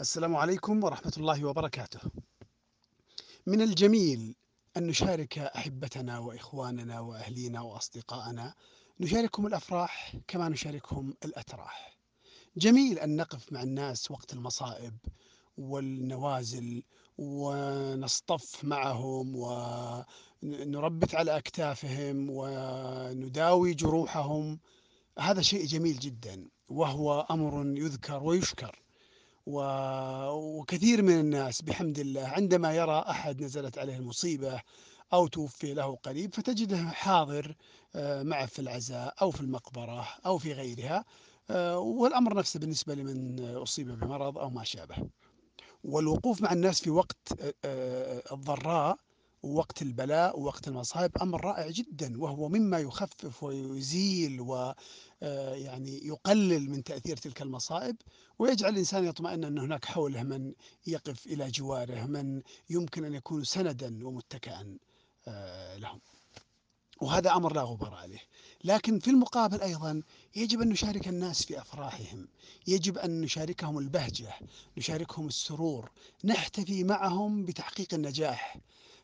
السلام عليكم ورحمة الله وبركاته. من الجميل أن نشارك أحبتنا وإخواننا وأهلينا وأصدقائنا، نشاركهم الأفراح كما نشاركهم الأتراح. جميل أن نقف مع الناس وقت المصائب والنوازل ونصطف معهم ونربت على أكتافهم ونداوي جروحهم، هذا شيء جميل جدًا، وهو أمر يذكر ويشكر. وكثير من الناس بحمد الله عندما يرى أحد نزلت عليه المصيبة أو توفي له قريب فتجده حاضر آه، معه في العزاء أو في المقبرة أو في غيرها آه، والأمر نفسه بالنسبة لمن أصيب بمرض أو ما شابه. والوقوف مع الناس في وقت آه، الضراء ووقت البلاء ووقت المصائب أمر رائع جدا وهو مما يخفف ويزيل و آه، يعني يقلل من تأثير تلك المصائب ويجعل الإنسان يطمئن أن هناك حوله من يقف إلى جواره من يمكن أن يكون سندا ومتكئا آه، لهم. وهذا أمر لا غبار عليه. لكن في المقابل أيضا يجب أن نشارك الناس في أفراحهم يجب أن نشاركهم البهجة نشاركهم السرور نحتفي معهم بتحقيق النجاح.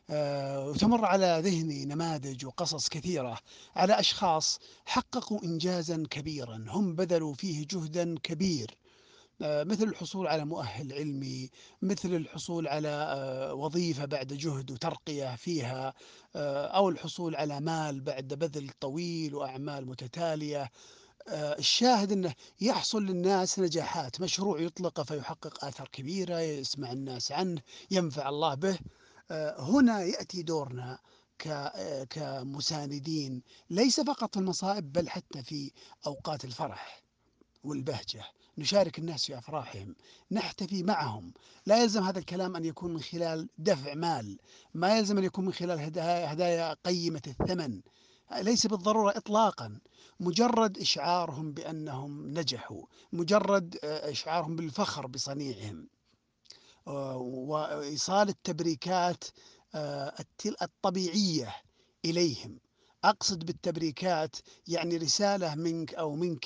وتمر على ذهني نماذج وقصص كثيرة على أشخاص حققوا إنجازا كبيرا هم بذلوا فيه جهدا كبير. آه، مثل الحصول على مؤهل علمي مثل الحصول على آه، وظيفة بعد جهد وترقية فيها أو الحصول على مال بعد بذل طويل وأعمال متتالية. الشاهد أنه يحصل للناس نجاحات مشروع يطلقه فيحقق آثار كبيرة يسمع الناس عنه ينفع الله به. آه، هنا يأتي دورنا كمساندين ليس فقط في المصائب بل حتى في أوقات الفرح والبهجة. نشارك الناس في أفراحهم نحتفي معهم. لا يلزم هذا الكلام أن يكون من خلال دفع مال. ما يلزم أن يكون من خلال هدايا, هدايا قيمة الثمن. ليس بالضرورة إطلاقا. مجرد إشعارهم بأنهم نجحوا مجرد آه، إشعارهم بالفخر بصنيعهم. وإيصال التبريكات آه، الطبيعية إليهم. أقصد بالتبريكات يعني رسالة منك أو منك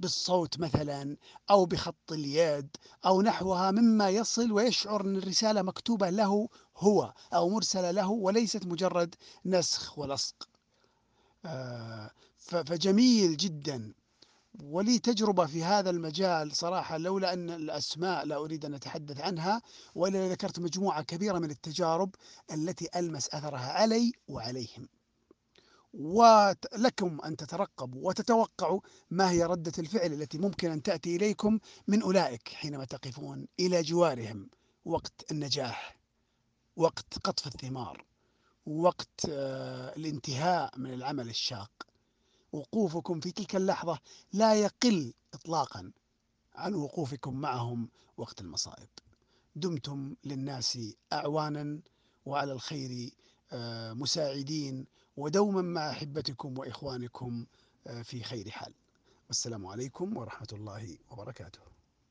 بالصوت مثلا أو بخط اليد أو نحوها مما يصل ويشعر أن الرسالة مكتوبة له هو أو مرسلة له وليست مجرد نسخ ولصق. آه، فجميل جدا. ولي تجربة في هذا المجال صراحة لولا أن الأسماء لا أريد أن أتحدث عنها وإلا ذكرت مجموعة كبيرة من التجارب التي ألمس أثرها علي وعليهم. ولكم أن تترقبوا وتتوقعوا ما هي ردة الفعل التي ممكن أن تأتي إليكم من أولئك حينما تقفون إلى جوارهم. وقت النجاح وقت قطف الثمار وقت آه، الانتهاء من العمل الشاق. وقوفكم في تلك اللحظة لا يقل إطلاقا عن وقوفكم معهم وقت المصائب. دمتم للناس أعوانا وعلى الخير آه، مساعدين ودوما مع أحبتكم وإخوانكم آه، في خير حال. والسلام عليكم ورحمة الله وبركاته.